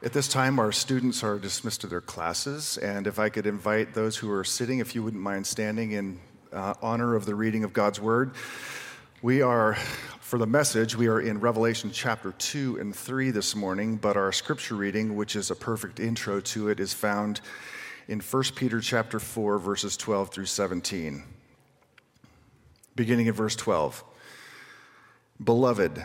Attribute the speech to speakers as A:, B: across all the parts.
A: At this time, our students are dismissed to their classes, and if I could invite those who are sitting, if you wouldn't mind standing in uh, honor of the reading of God's Word. We are, for the message, we are in Revelation chapter 2 and 3 this morning, but our scripture reading, which is a perfect intro to it, is found in 1 Peter chapter 4, verses 12 through 17. Beginning in verse 12. Beloved,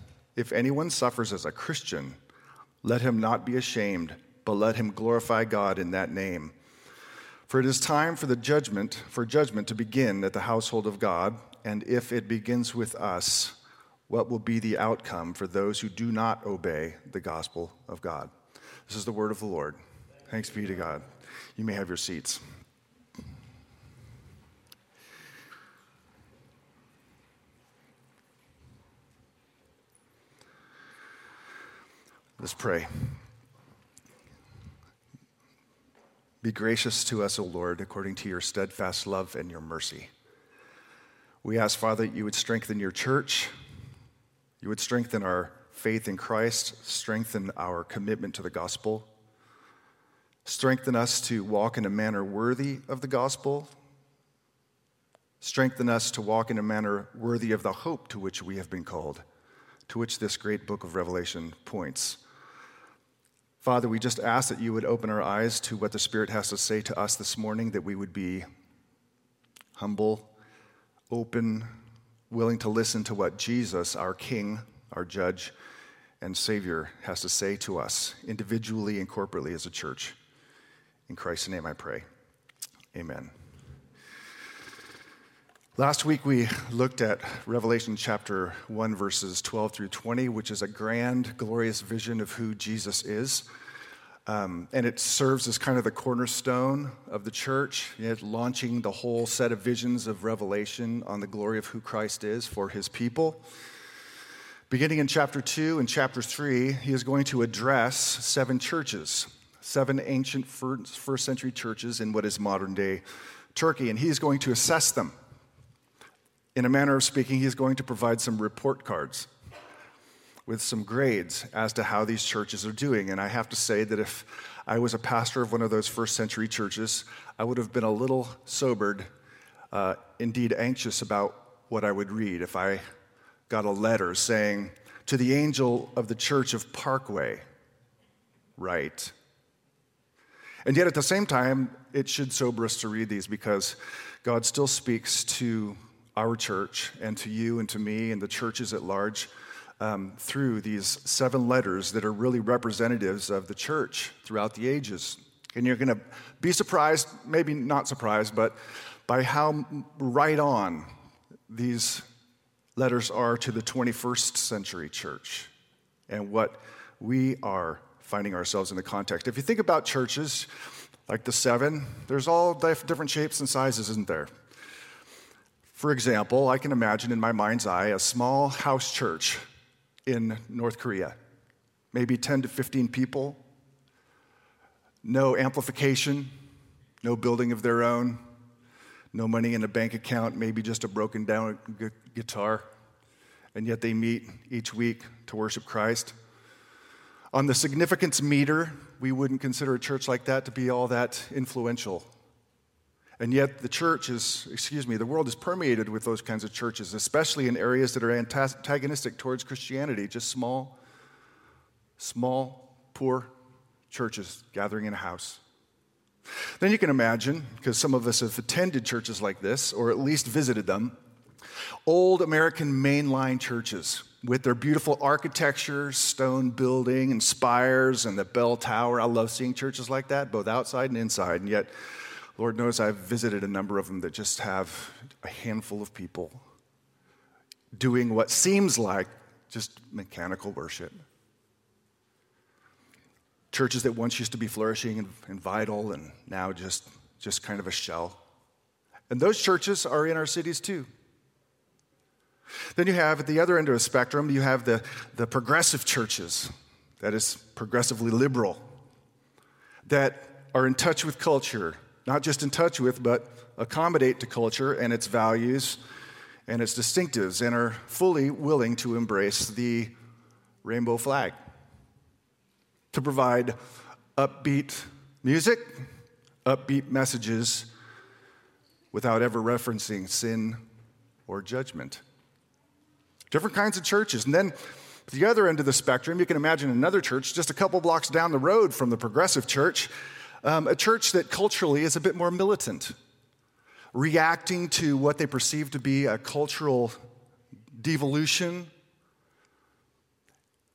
A: if anyone suffers as a Christian, let him not be ashamed, but let him glorify God in that name. For it is time for the judgment, for judgment to begin at the household of God, and if it begins with us, what will be the outcome for those who do not obey the gospel of God? This is the word of the Lord. Thanks be to God. You may have your seats. Let's pray. Be gracious to us, O Lord, according to your steadfast love and your mercy. We ask, Father, that you would strengthen your church, you would strengthen our faith in Christ, strengthen our commitment to the gospel, strengthen us to walk in a manner worthy of the gospel, strengthen us to walk in a manner worthy of the hope to which we have been called, to which this great book of Revelation points. Father, we just ask that you would open our eyes to what the Spirit has to say to us this morning, that we would be humble, open, willing to listen to what Jesus, our King, our Judge, and Savior, has to say to us individually and corporately as a church. In Christ's name I pray. Amen. Last week we looked at Revelation chapter 1, verses 12 through 20, which is a grand, glorious vision of who Jesus is. Um, and it serves as kind of the cornerstone of the church, yet launching the whole set of visions of Revelation on the glory of who Christ is for his people. Beginning in chapter 2 and chapter 3, he is going to address seven churches, seven ancient first century churches in what is modern day Turkey, and he is going to assess them in a manner of speaking, he's going to provide some report cards with some grades as to how these churches are doing. And I have to say that if I was a pastor of one of those first century churches, I would have been a little sobered, uh, indeed anxious about what I would read if I got a letter saying, To the angel of the church of Parkway, write. And yet at the same time, it should sober us to read these because God still speaks to our church and to you and to me and the churches at large um, through these seven letters that are really representatives of the church throughout the ages. And you're going to be surprised, maybe not surprised, but by how right on these letters are to the 21st century church and what we are finding ourselves in the context. If you think about churches like the seven, there's all different shapes and sizes, isn't there? For example, I can imagine in my mind's eye a small house church in North Korea, maybe 10 to 15 people, no amplification, no building of their own, no money in a bank account, maybe just a broken down gu- guitar, and yet they meet each week to worship Christ. On the significance meter, we wouldn't consider a church like that to be all that influential and yet, the church is, excuse me, the world is permeated with those kinds of churches, especially in areas that are antagonistic towards Christianity, just small, small, poor churches gathering in a house. Then you can imagine, because some of us have attended churches like this, or at least visited them, old American mainline churches with their beautiful architecture, stone building, and spires, and the bell tower. I love seeing churches like that, both outside and inside. And yet, Lord knows I've visited a number of them that just have a handful of people doing what seems like just mechanical worship. churches that once used to be flourishing and, and vital and now just, just kind of a shell. And those churches are in our cities too. Then you have at the other end of the spectrum, you have the, the progressive churches, that is progressively liberal, that are in touch with culture, not just in touch with, but accommodate to culture and its values and its distinctives, and are fully willing to embrace the rainbow flag, to provide upbeat music, upbeat messages without ever referencing sin or judgment. Different kinds of churches. And then the other end of the spectrum, you can imagine another church just a couple blocks down the road from the progressive church, um, a church that culturally is a bit more militant, reacting to what they perceive to be a cultural devolution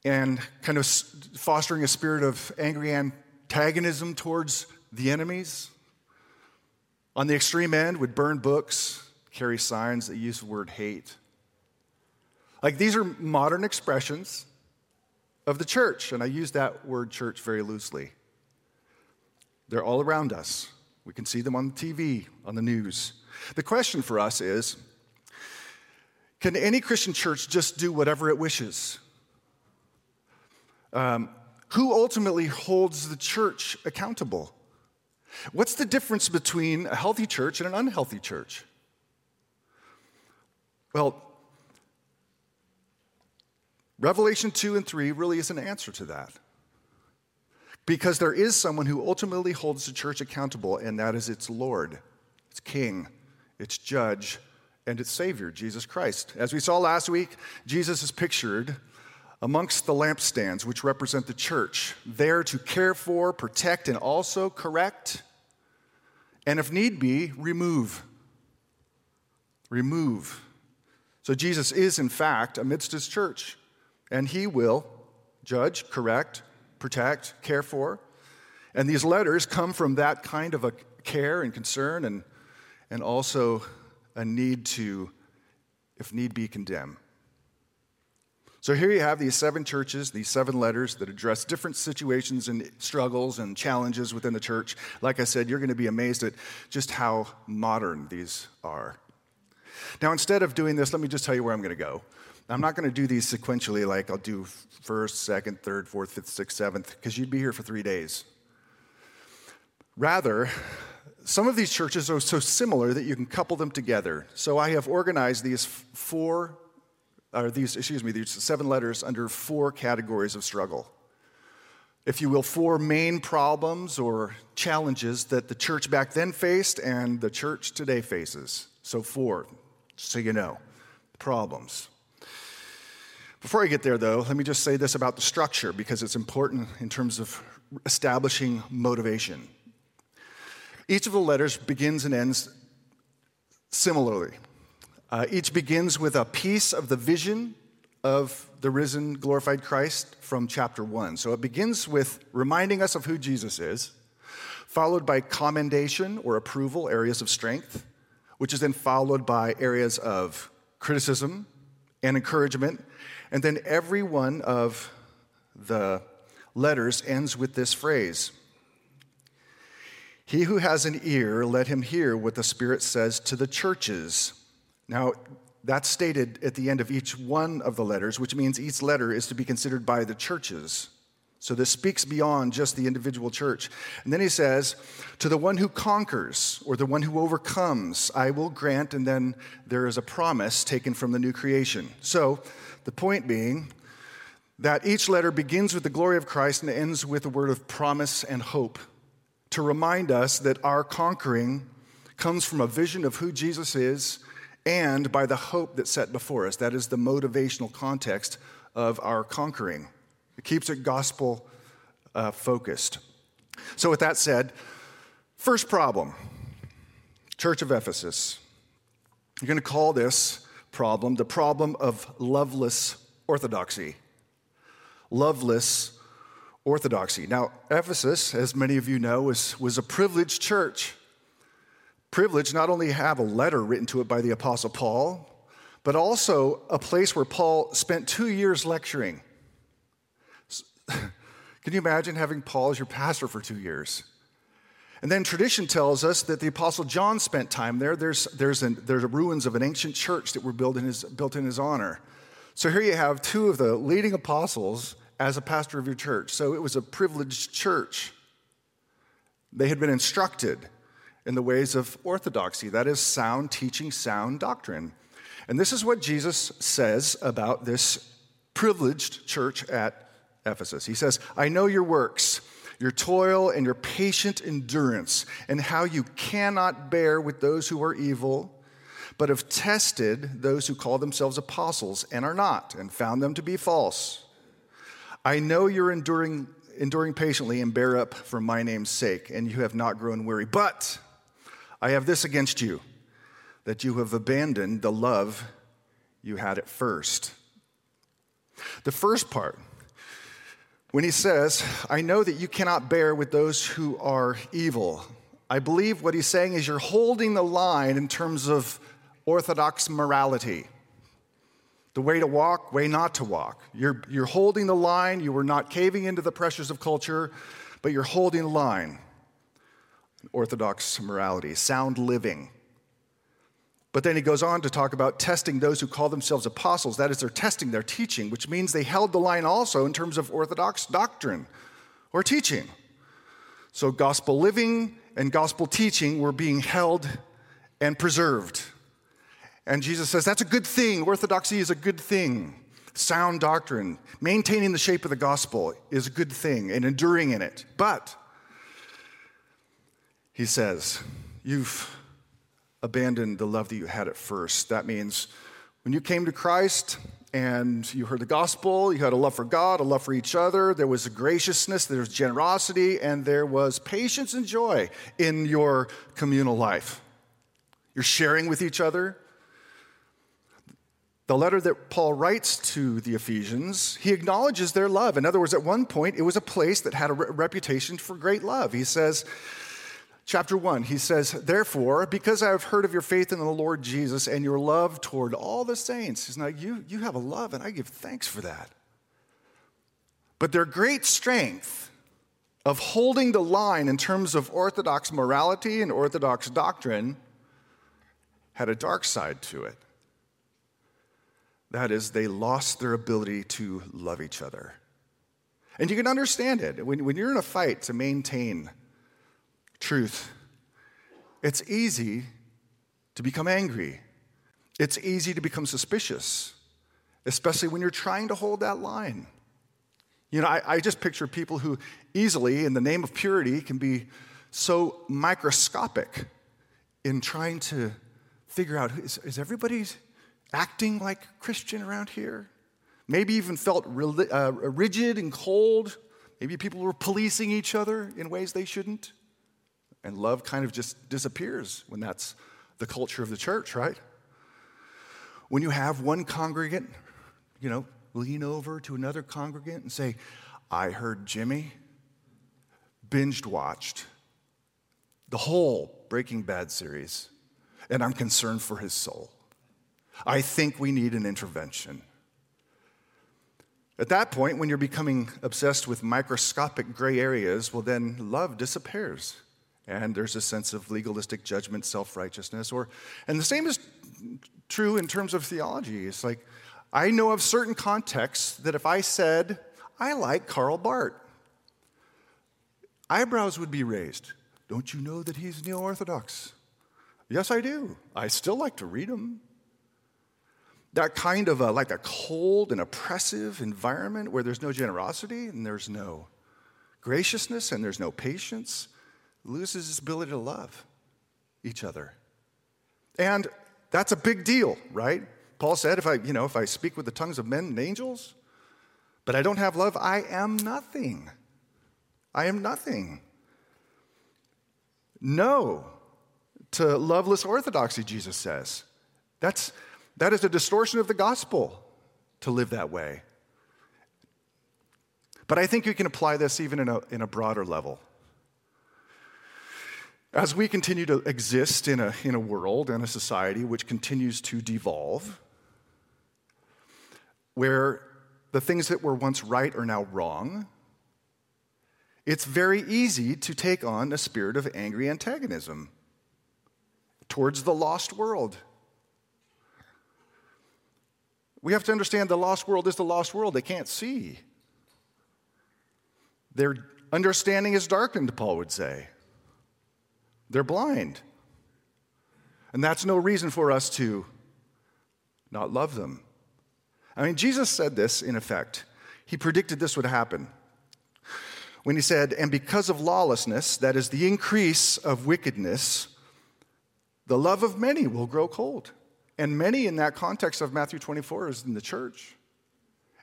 A: and kind of fostering a spirit of angry antagonism towards the enemies. On the extreme end, would burn books, carry signs that use the word hate. Like these are modern expressions of the church, and I use that word church very loosely. They're all around us. We can see them on the TV, on the news. The question for us is can any Christian church just do whatever it wishes? Um, who ultimately holds the church accountable? What's the difference between a healthy church and an unhealthy church? Well, Revelation 2 and 3 really is an answer to that. Because there is someone who ultimately holds the church accountable, and that is its Lord, its King, its Judge, and its Savior, Jesus Christ. As we saw last week, Jesus is pictured amongst the lampstands, which represent the church, there to care for, protect, and also correct, and if need be, remove. Remove. So Jesus is, in fact, amidst his church, and he will judge, correct, protect, care for. And these letters come from that kind of a care and concern and, and also a need to, if need be, condemn. So here you have these seven churches, these seven letters that address different situations and struggles and challenges within the church. Like I said, you're going to be amazed at just how modern these are. Now, instead of doing this, let me just tell you where I'm going to go. I'm not going to do these sequentially, like I'll do first, second, third, fourth, fifth, sixth, seventh, because you'd be here for three days. Rather, some of these churches are so similar that you can couple them together. So I have organized these four or these, excuse me, these seven letters under four categories of struggle. If you will, four main problems or challenges that the church back then faced and the church today faces. So, four, so you know, problems. Before I get there, though, let me just say this about the structure because it's important in terms of establishing motivation. Each of the letters begins and ends similarly. Uh, each begins with a piece of the vision of the risen, glorified Christ from chapter one. So it begins with reminding us of who Jesus is, followed by commendation or approval, areas of strength, which is then followed by areas of criticism and encouragement. And then every one of the letters ends with this phrase He who has an ear, let him hear what the Spirit says to the churches. Now, that's stated at the end of each one of the letters, which means each letter is to be considered by the churches. So this speaks beyond just the individual church. And then he says, To the one who conquers or the one who overcomes, I will grant, and then there is a promise taken from the new creation. So the point being that each letter begins with the glory of Christ and ends with a word of promise and hope to remind us that our conquering comes from a vision of who Jesus is and by the hope that's set before us. That is the motivational context of our conquering. It keeps it gospel uh, focused. So, with that said, first problem Church of Ephesus. You're going to call this problem the problem of loveless orthodoxy. Loveless orthodoxy. Now, Ephesus, as many of you know, was, was a privileged church Privileged not only have a letter written to it by the Apostle Paul, but also a place where Paul spent two years lecturing. Can you imagine having Paul as your pastor for two years? And then tradition tells us that the Apostle John spent time there. There's, there's, an, there's ruins of an ancient church that were built in, his, built in his honor. So here you have two of the leading apostles as a pastor of your church. So it was a privileged church. They had been instructed in the ways of orthodoxy, that is, sound teaching, sound doctrine. And this is what Jesus says about this privileged church at Ephesus. He says, I know your works your toil and your patient endurance, and how you cannot bear with those who are evil, but have tested those who call themselves apostles and are not, and found them to be false. I know you're enduring, enduring patiently and bear up for my name's sake, and you have not grown weary. But I have this against you that you have abandoned the love you had at first. The first part, when he says, I know that you cannot bear with those who are evil. I believe what he's saying is you're holding the line in terms of orthodox morality. The way to walk, way not to walk. You're, you're holding the line. You are not caving into the pressures of culture, but you're holding the line. Orthodox morality, sound living. But then he goes on to talk about testing those who call themselves apostles. That is, they're testing their teaching, which means they held the line also in terms of orthodox doctrine or teaching. So, gospel living and gospel teaching were being held and preserved. And Jesus says that's a good thing. Orthodoxy is a good thing. Sound doctrine, maintaining the shape of the gospel is a good thing and enduring in it. But, he says, you've abandon the love that you had at first. That means when you came to Christ and you heard the gospel, you had a love for God, a love for each other, there was a graciousness, there was generosity, and there was patience and joy in your communal life. You're sharing with each other. The letter that Paul writes to the Ephesians, he acknowledges their love. In other words, at one point, it was a place that had a reputation for great love. He says, chapter 1, he says, Therefore, because I have heard of your faith in the Lord Jesus and your love toward all the saints, he's like, you, you have a love, and I give thanks for that. But their great strength of holding the line in terms of orthodox morality and orthodox doctrine had a dark side to it. That is, they lost their ability to love each other. And you can understand it. When, when you're in a fight to maintain truth. It's easy to become angry. It's easy to become suspicious, especially when you're trying to hold that line. You know, I, I, just picture people who easily, in the name of purity, can be so microscopic in trying to figure out is, is everybody acting like Christian around here? Maybe even felt uh, rigid and cold. Maybe people were policing each other in ways they shouldn't. And love kind of just disappears when that's the culture of the church, right? When you have one congregant, you know, lean over to another congregant and say, I heard Jimmy binged watched the whole Breaking Bad series, and I'm concerned for his soul. I think we need an intervention. At that point, when you're becoming obsessed with microscopic gray areas, well, then love disappears and there's a sense of legalistic judgment, self righteousness. Or, and the same is true in terms of theology. It's like, I know of certain contexts that if I said, I like Karl Barth, eyebrows would be raised. Don't you know that he's neo Orthodox? Yes, I do. I still like to read him. That kind of a, like a cold and oppressive environment where there's no generosity and there's no graciousness and there's no patience loses his ability to love each other. And that's a big deal, right? Paul said, if I, you know, if I speak with the tongues of men and angels, but I don't have love, I am nothing. I am nothing. No to loveless orthodoxy, Jesus says. That's, that is a distortion of the gospel to live that way. But I think you can apply this even in a, in a broader level. As we continue to exist in a, in a world and a society which continues to devolve, where the things that were once right are now wrong, it's very easy to take on a spirit of angry antagonism towards the lost world. We have to understand the lost world is the lost world. They can't see. Their understanding is darkened, Paul would say. They're blind. And that's no reason for us to not love them. I mean, Jesus said this in effect. He predicted this would happen when he said, And because of lawlessness, that is the increase of wickedness, the love of many will grow cold. And many in that context of Matthew 24 is in the church.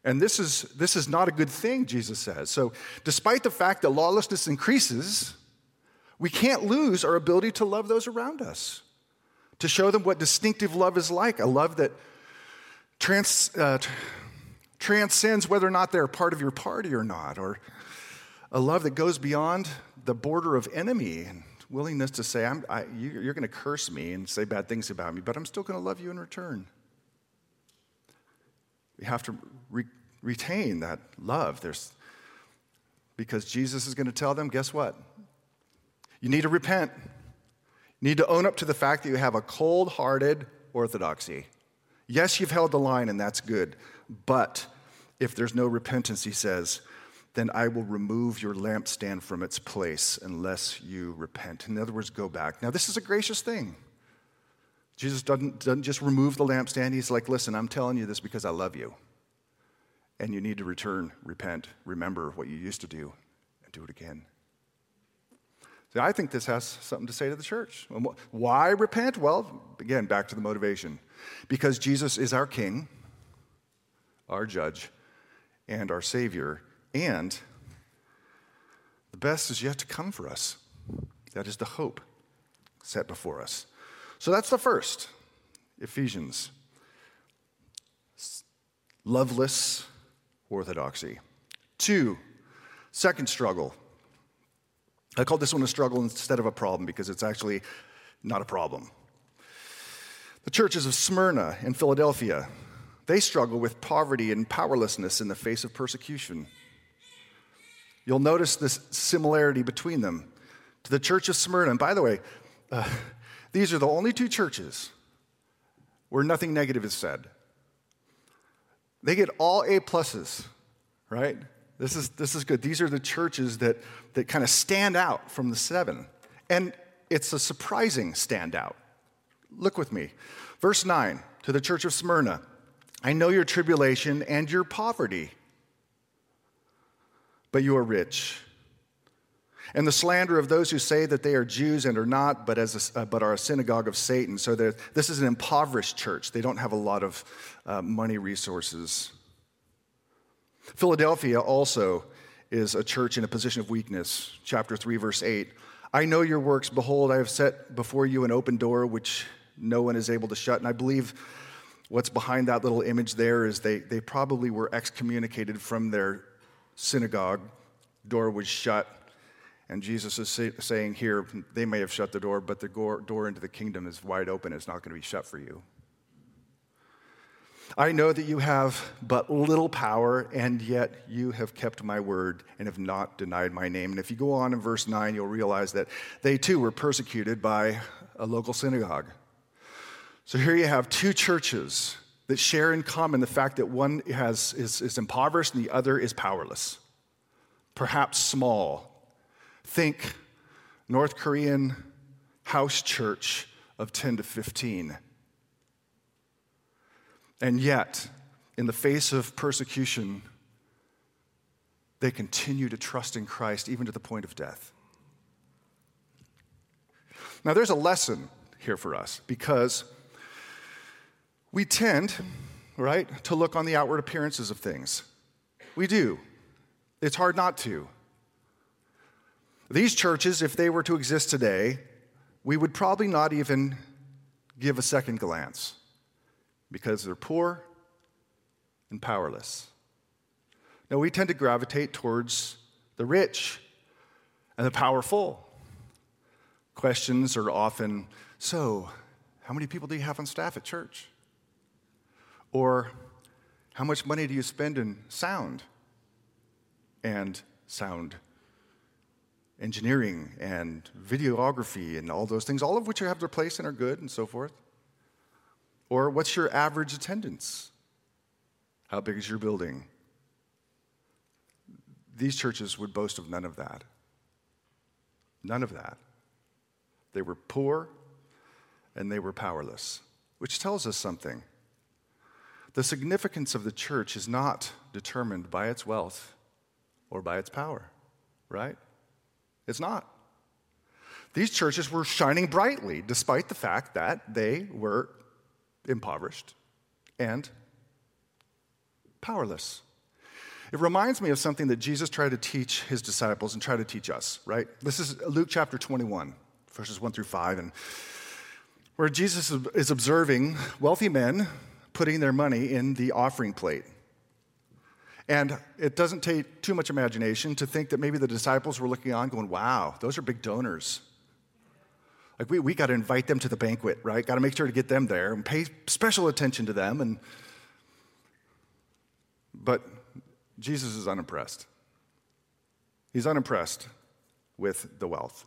A: And this is, this is not a good thing, Jesus says. So, despite the fact that lawlessness increases, we can't lose our ability to love those around us, to show them what distinctive love is like a love that trans, uh, transcends whether or not they're part of your party or not, or a love that goes beyond the border of enemy and willingness to say, I'm, I, you, you're going to curse me and say bad things about me, but I'm still going to love you in return. We have to re- retain that love. There's, because Jesus is going to tell them, guess what? You need to repent. You need to own up to the fact that you have a cold hearted orthodoxy. Yes, you've held the line, and that's good. But if there's no repentance, he says, then I will remove your lampstand from its place unless you repent. In other words, go back. Now, this is a gracious thing. Jesus doesn't, doesn't just remove the lampstand. He's like, listen, I'm telling you this because I love you. And you need to return, repent, remember what you used to do, and do it again. See, I think this has something to say to the church. Why repent? Well, again, back to the motivation. Because Jesus is our King, our judge, and our Savior and the best is yet to come for us. That is the hope set before us. So that's the first Ephesians. Loveless orthodoxy. Two, second struggle. I call this one a struggle instead of a problem because it's actually not a problem. The churches of Smyrna and Philadelphia, they struggle with poverty and powerlessness in the face of persecution. You'll notice this similarity between them. To the church of Smyrna, and by the way, uh, these are the only two churches where nothing negative is said. They get all A pluses, right? This is, this is good. These are the churches that, that kind of stand out from the seven. And it's a surprising standout. Look with me. Verse 9 to the church of Smyrna I know your tribulation and your poverty but you are rich. And the slander of those who say that they are Jews and are not, but, as a, uh, but are a synagogue of Satan. So this is an impoverished church. They don't have a lot of uh, money resources. Philadelphia also is a church in a position of weakness. Chapter 3, verse 8. I know your works. Behold, I have set before you an open door which no one is able to shut. And I believe what's behind that little image there is they, they probably were excommunicated from their synagogue, door was shut. And Jesus is say, saying here, they may have shut the door, but the door into the kingdom is wide open. It's not going to be shut for you. I know that you have but little power, and yet you have kept my word and have not denied my name. And if you go on in verse 9, you'll realize that they too were persecuted by a local synagogue. So here you have two churches that share in common the fact that one has, is, is impoverished and the other is powerless, perhaps small. Think North Korean house church of 10 to 15. And yet, in the face of persecution, they continue to trust in Christ even to the point of death. Now, there's a lesson here for us because we tend, right, to look on the outward appearances of things. We do. It's hard not to. These churches, if they were to exist today, we would probably not even give a second glance because they're poor and powerless. Now, we tend to gravitate towards the rich and the powerful. Questions are often so, how many people do you have on staff at church? Or how much money do you spend in sound and sound engineering and videography and all those things, all of which have their place and are good and so forth? Or what's your average attendance? How big is your building? These churches would boast of none of that. None of that. They were poor and they were powerless, which tells us something. The significance of the church is not determined by its wealth or by its power, right? It's not. These churches were shining brightly despite the fact that they were impoverished and powerless. It reminds me of something that Jesus tried to teach his disciples and try to teach us, right? This is Luke chapter 21, verses 1 through 5, and where Jesus is observing wealthy men putting their money in the offering plate. And it doesn't take too much imagination to think that maybe the disciples were looking on going, wow, those are big donors. Like, we, we got to invite them to the banquet, right? Got to make sure to get them there and pay special attention to them. And, but Jesus is unimpressed. He's unimpressed with the wealth.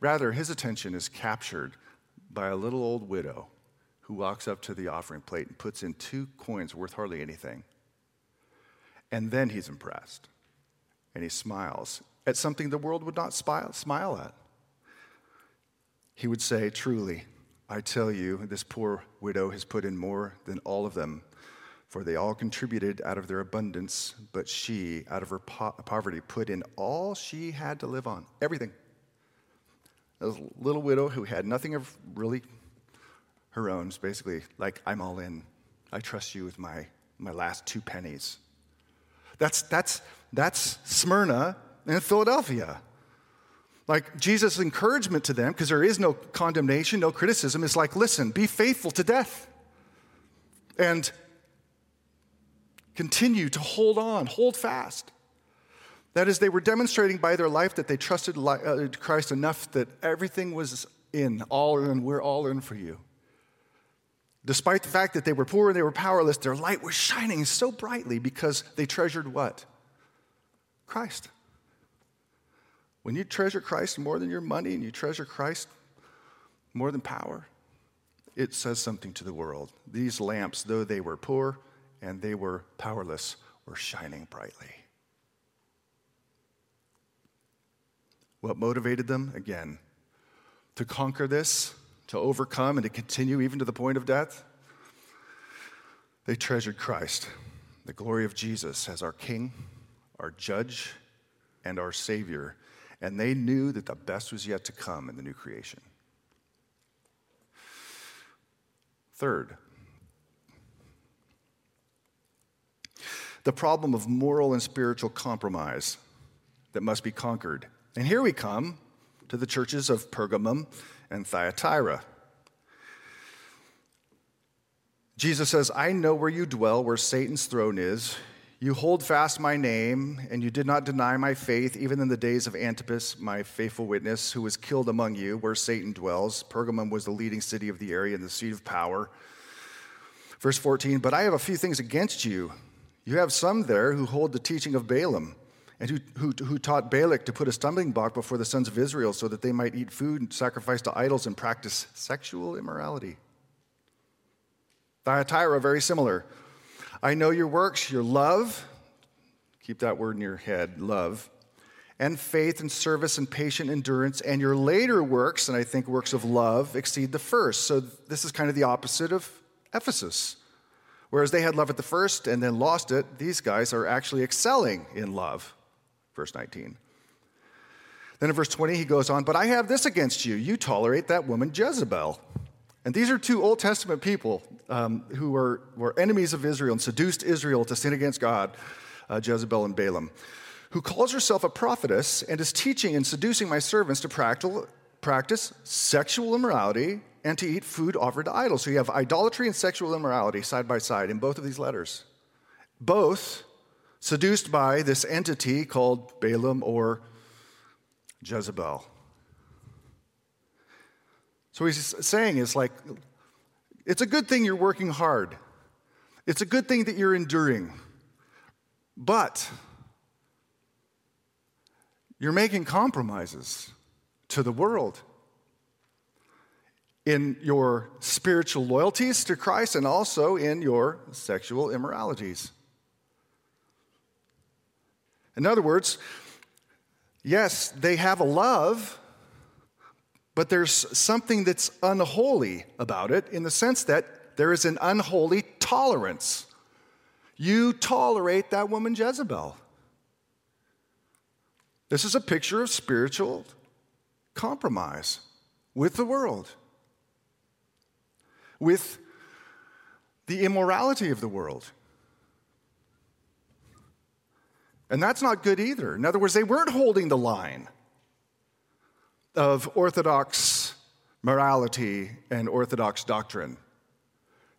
A: Rather, his attention is captured by a little old widow who walks up to the offering plate and puts in two coins worth hardly anything. And then he's impressed and he smiles at something the world would not smile at. He would say, Truly, I tell you, this poor widow has put in more than all of them, for they all contributed out of their abundance, but she, out of her po- poverty, put in all she had to live on everything. A little widow who had nothing of really her own basically like, I'm all in. I trust you with my, my last two pennies. That's, that's, that's Smyrna and Philadelphia. Like Jesus' encouragement to them, because there is no condemnation, no criticism, is like, listen, be faithful to death. And continue to hold on, hold fast. That is, they were demonstrating by their life that they trusted uh, Christ enough that everything was in, all in, we're all in for you. Despite the fact that they were poor and they were powerless, their light was shining so brightly because they treasured what? Christ. When you treasure Christ more than your money and you treasure Christ more than power, it says something to the world. These lamps, though they were poor and they were powerless, were shining brightly. What motivated them? Again, to conquer this to overcome and to continue even to the point of death? They treasured Christ, the glory of Jesus as our King, our Judge, and our Savior, and they knew that the best was yet to come in the new creation. Third, the problem of moral and spiritual compromise that must be conquered. And here we come to the churches of Pergamum and Thyatira. Jesus says, I know where you dwell, where Satan's throne is. You hold fast my name, and you did not deny my faith, even in the days of Antipas, my faithful witness, who was killed among you, where Satan dwells. Pergamum was the leading city of the area and the seat of power. Verse 14, but I have a few things against you. You have some there who hold the teaching of Balaam and who, who, who taught Balak to put a stumbling block before the sons of Israel so that they might eat food and sacrifice to idols and practice sexual immorality. Thyatira, very similar. I know your works, your love, keep that word in your head, love, and faith and service and patient endurance, and your later works, and I think works of love, exceed the first. So this is kind of the opposite of Ephesus. Whereas they had love at the first and then lost it, these guys are actually excelling in love verse 19. Then in verse 20, he goes on, But I have this against you. You tolerate that woman Jezebel. And these are two Old Testament people um, who were, were enemies of Israel and seduced Israel to sin against God, uh, Jezebel and Balaam, who calls herself a prophetess and is teaching and seducing my servants to practice sexual immorality and to eat food offered to idols. So you have idolatry and sexual immorality side by side in both of these letters. Both seduced by this entity called Balaam or Jezebel. So he's saying is like, it's a good thing you're working hard. It's a good thing that you're enduring. But You're making compromises to the world in your spiritual loyalties to Christ and also in your sexual immoralities. In other words, yes, they have a love, but there's something that's unholy about it in the sense that there is an unholy tolerance. You tolerate that woman Jezebel. This is a picture of spiritual compromise with the world, with the immorality of the world. And that's not good either. In other words, they weren't holding the line of orthodox morality and orthodox doctrine,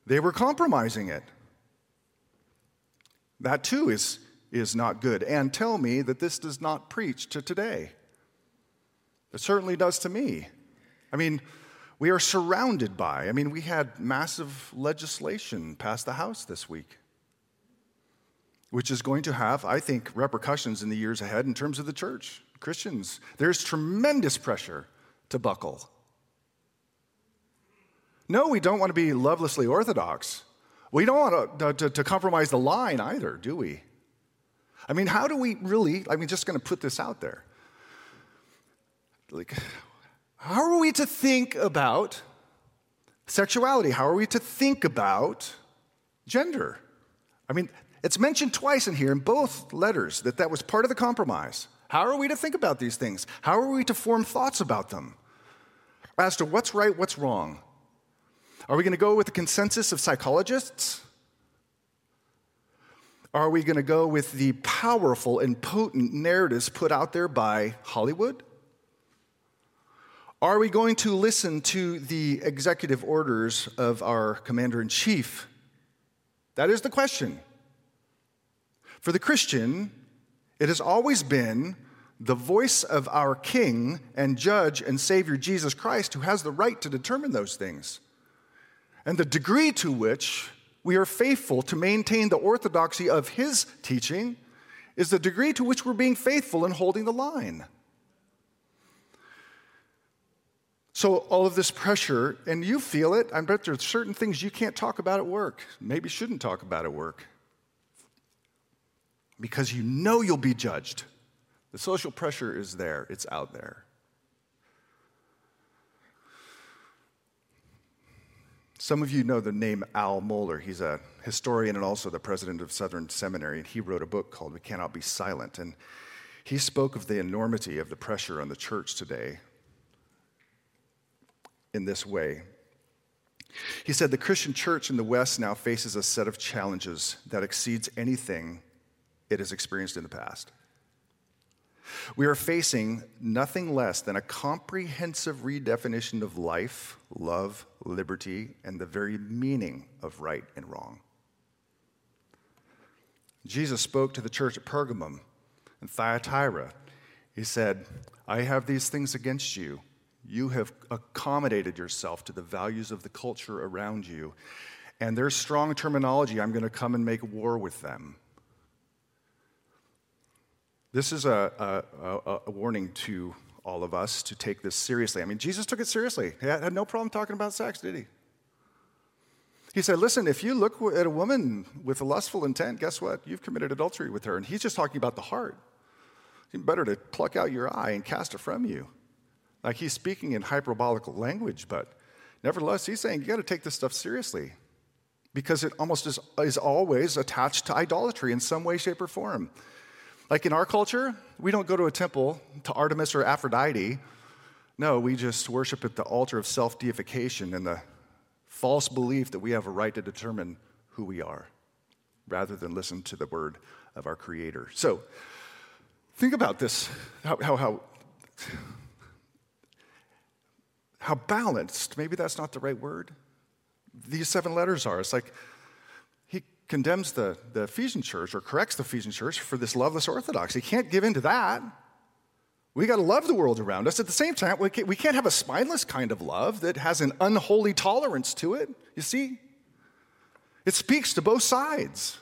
A: they were compromising it. That too is, is not good. And tell me that this does not preach to today. It certainly does to me. I mean, we are surrounded by, I mean, we had massive legislation pass the House this week which is going to have, I think, repercussions in the years ahead in terms of the church. Christians, there's tremendous pressure to buckle. No, we don't want to be lovelessly orthodox. We don't want to, to, to compromise the line either, do we? I mean, how do we really, I mean, just going to put this out there. Like, how are we to think about sexuality? How are we to think about gender? I mean, it's mentioned twice in here in both letters that that was part of the compromise. How are we to think about these things? How are we to form thoughts about them? As to what's right, what's wrong? Are we going to go with the consensus of psychologists? Are we going to go with the powerful and potent narratives put out there by Hollywood? Are we going to listen to the executive orders of our commander in chief? That is the question. For the Christian, it has always been the voice of our King and Judge and Savior Jesus Christ who has the right to determine those things. And the degree to which we are faithful to maintain the orthodoxy of his teaching is the degree to which we're being faithful in holding the line. So, all of this pressure, and you feel it, I bet there are certain things you can't talk about at work, maybe shouldn't talk about at work because you know you'll be judged. The social pressure is there, it's out there. Some of you know the name Al Mohler. He's a historian and also the president of Southern Seminary. and He wrote a book called We Cannot Be Silent. And he spoke of the enormity of the pressure on the church today in this way. He said the Christian church in the West now faces a set of challenges that exceeds anything it has experienced in the past. We are facing nothing less than a comprehensive redefinition of life, love, liberty, and the very meaning of right and wrong. Jesus spoke to the church at Pergamum and Thyatira. He said, I have these things against you. You have accommodated yourself to the values of the culture around you. And there's strong terminology. I'm going to come and make war with them. This is a, a, a, warning to all of us to take this seriously. I mean, Jesus took it seriously. He had no problem talking about sex, did he? He said, Listen, if you look at a woman with a lustful intent, guess what? You've committed adultery with her. And he's just talking about the heart. It's better to pluck out your eye and cast it from you. Like he's speaking in hyperbolical language, but nevertheless, he's saying you got to take this stuff seriously because it almost is, is always attached to idolatry in some way, shape, or form. Like in our culture, we don't go to a temple to Artemis or Aphrodite. No, we just worship at the altar of self deification and the false belief that we have a right to determine who we are rather than listen to the word of our Creator. So, think about this how, how, how, how balanced, maybe that's not the right word, these seven letters are. It's like, condemns the, the Ephesian church or corrects the Ephesian church for this loveless orthodoxy. He can't give in to that. We got to love the world around us. At the same time, we can't, we can't have a spineless kind of love that has an unholy tolerance to it. You see? It speaks to both sides.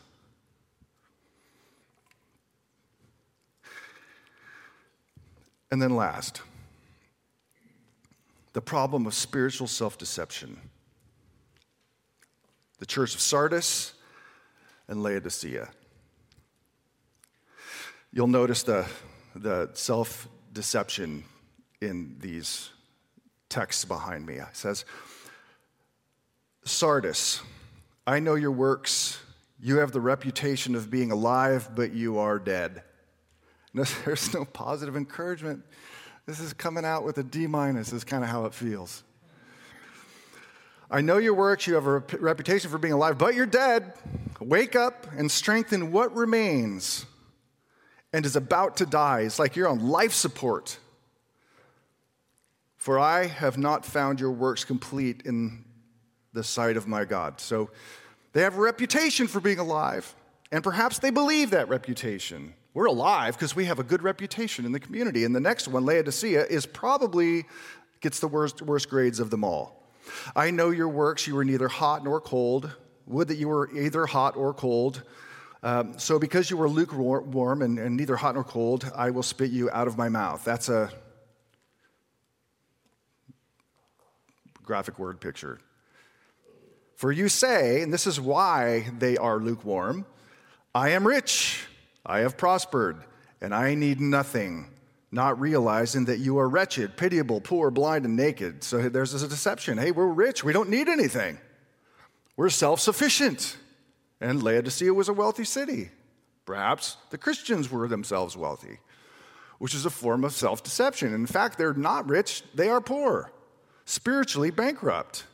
A: And then last, the problem of spiritual self deception. The church of Sardis and Laodicea. You'll notice the, the self deception in these texts behind me. It says, Sardis, I know your works. You have the reputation of being alive, but you are dead. No, there's no positive encouragement. This is coming out with a D minus, is kind of how it feels. I know your works, you have a reputation for being alive, but you're dead. Wake up and strengthen what remains and is about to die. It's like you're on life support. For I have not found your works complete in the sight of my God. So they have a reputation for being alive, and perhaps they believe that reputation. We're alive because we have a good reputation in the community. And the next one, Laodicea, is probably gets the worst, worst grades of them all. I know your works, you were neither hot nor cold. Would that you were either hot or cold. Um, so, because you were lukewarm and, and neither hot nor cold, I will spit you out of my mouth. That's a graphic word picture. For you say, and this is why they are lukewarm I am rich, I have prospered, and I need nothing, not realizing that you are wretched, pitiable, poor, blind, and naked. So there's a deception. Hey, we're rich, we don't need anything, we're self sufficient. And Laodicea was a wealthy city. Perhaps the Christians were themselves wealthy, which is a form of self deception. In fact, they're not rich, they are poor, spiritually bankrupt.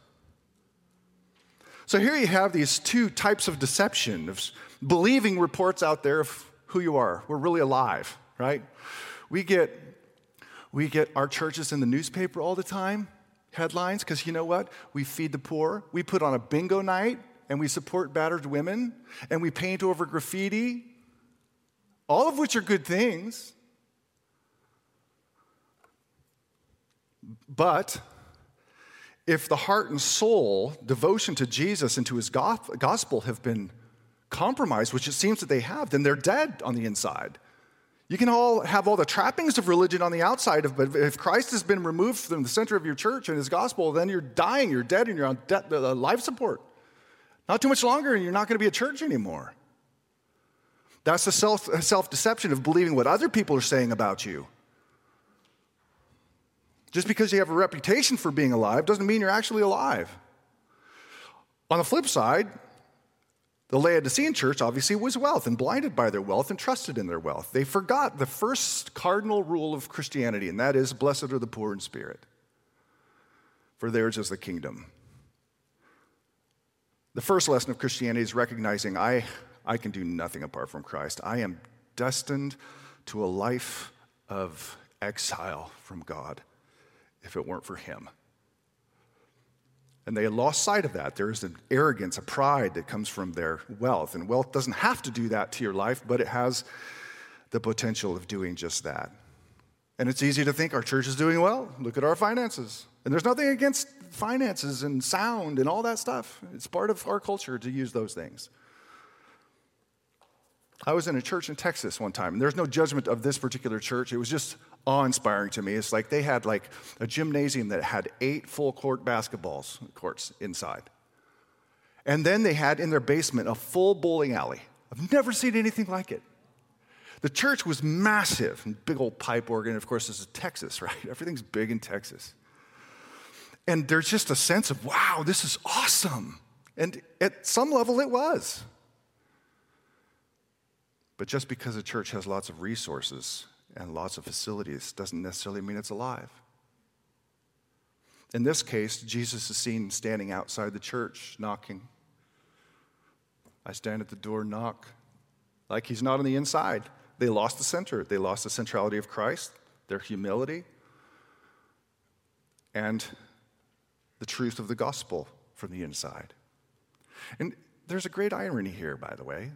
A: So here you have these two types of deception of believing reports out there of who you are. We're really alive, right? We get, we get our churches in the newspaper all the time, headlines, because you know what? We feed the poor. We put on a bingo night and we support battered women and we paint over graffiti, all of which are good things. But if the heart and soul devotion to Jesus and to his gospel have been compromised, which it seems that they have, then they're dead on the inside. You can all have all the trappings of religion on the outside, of, but if Christ has been removed from the center of your church and his gospel, then you're dying, you're dead, and you're on de- uh, life support. Not too much longer, and you're not going to be a church anymore. That's the self, self deception of believing what other people are saying about you. Just because you have a reputation for being alive doesn't mean you're actually alive. On the flip side, the Laodicean church obviously was wealth and blinded by their wealth and trusted in their wealth. They forgot the first cardinal rule of Christianity, and that is blessed are the poor in spirit, for theirs is the kingdom. The first lesson of Christianity is recognizing I, I can do nothing apart from Christ. I am destined to a life of exile from God if it weren't for him. And they lost sight of that. There is an arrogance, a pride that comes from their wealth. And wealth doesn't have to do that to your life, but it has the potential of doing just that. And it's easy to think our church is doing well. Look at our finances. And there's nothing against finances and sound and all that stuff. It's part of our culture to use those things. I was in a church in Texas one time, and there's no judgment of this particular church. It was just awe-inspiring to me. It's like they had like a gymnasium that had eight full court basketballs courts inside. And then they had in their basement a full bowling alley. I've never seen anything like it. The church was massive, big old pipe organ. Of course, this is Texas, right? Everything's big in Texas. And there's just a sense of, wow, this is awesome. And at some level, it was. But just because a church has lots of resources and lots of facilities doesn't necessarily mean it's alive. In this case, Jesus is seen standing outside the church knocking. I stand at the door, knock. Like he's not on the inside. They lost the center. They lost the centrality of Christ, their humility, and the truth of the gospel from the inside. And there's a great irony here, by the way.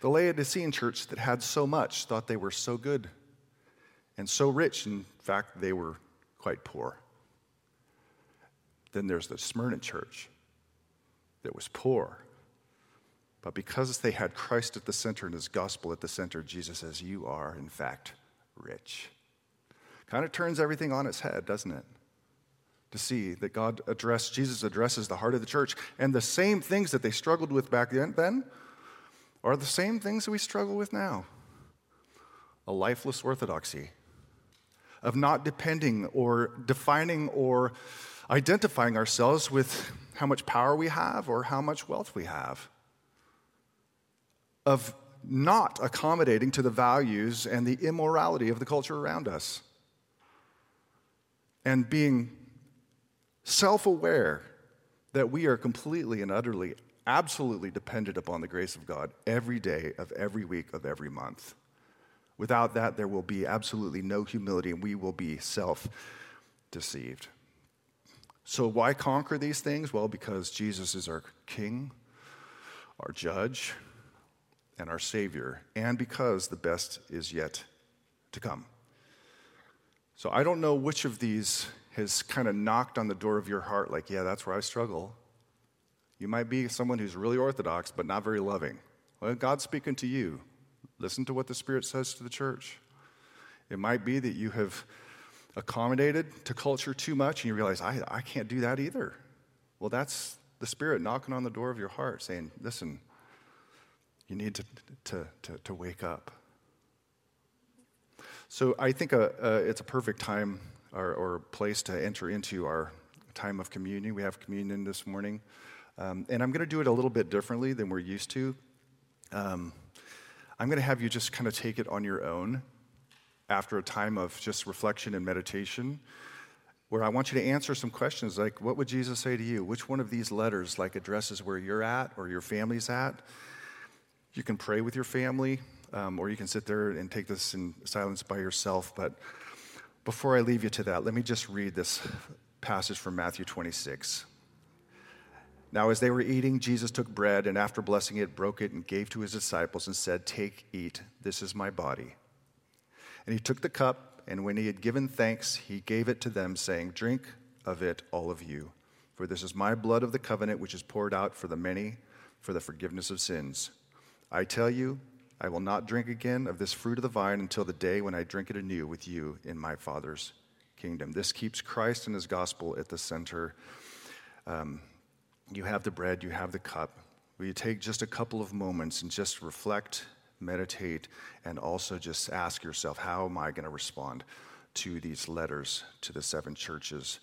A: The Laodicean church that had so much thought they were so good and so rich. In fact, they were quite poor. Then there's the Smyrna church that was poor But because they had Christ at the center and his gospel at the center, Jesus says, You are, in fact, rich. Kind of turns everything on its head, doesn't it? To see that God addressed, Jesus addresses the heart of the church, and the same things that they struggled with back then are the same things that we struggle with now. A lifeless orthodoxy, of not depending or defining or identifying ourselves with how much power we have or how much wealth we have, of not accommodating to the values and the immorality of the culture around us, and being self aware that we are completely and utterly, absolutely dependent upon the grace of God every day of every week of every month. Without that, there will be absolutely no humility and we will be self deceived. So, why conquer these things? Well, because Jesus is our King, our Judge, and our Savior, and because the best is yet to come. So, I don't know which of these has kind of knocked on the door of your heart, like, yeah, that's where I struggle. You might be someone who's really orthodox, but not very loving. Well, God's speaking to you. Listen to what the Spirit says to the church. It might be that you have accommodated to culture too much and you realize, I, I can't do that either. Well, that's the Spirit knocking on the door of your heart saying, listen, you need to, to, to, to wake up. So I think a, a, it's a perfect time or, or, place to enter into our time of communion. We have communion this morning. Um, and I'm going to do it a little bit differently than we're used to. Um, I'm going to have you just kind of take it on your own after a time of just reflection and meditation where I want you to answer some questions like, what would Jesus say to you? Which one of these letters like addresses where you're at or your family's at? You can pray with your family, um, or you can sit there and take this in silence by yourself. But before I leave you to that, let me just read this passage from Matthew 26. Now, as they were eating, Jesus took bread and after blessing it, broke it and gave to his disciples and said, Take, eat, this is my body. And he took the cup, and when he had given thanks, he gave it to them, saying, Drink of it, all of you, for this is my blood of the covenant, which is poured out for the many for the forgiveness of sins. I tell you, I will not drink again of this fruit of the vine until the day when I drink it anew with you in my Father's kingdom. This keeps Christ and his gospel at the center. Um, you have the bread, you have the cup. Will you take just a couple of moments and just reflect, meditate, and also just ask yourself, how am I going to respond to these letters to the seven churches?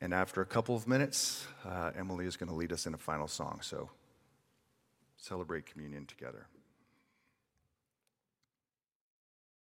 A: And after a couple of minutes, uh, Emily is going to lead us in a final song. So celebrate communion together.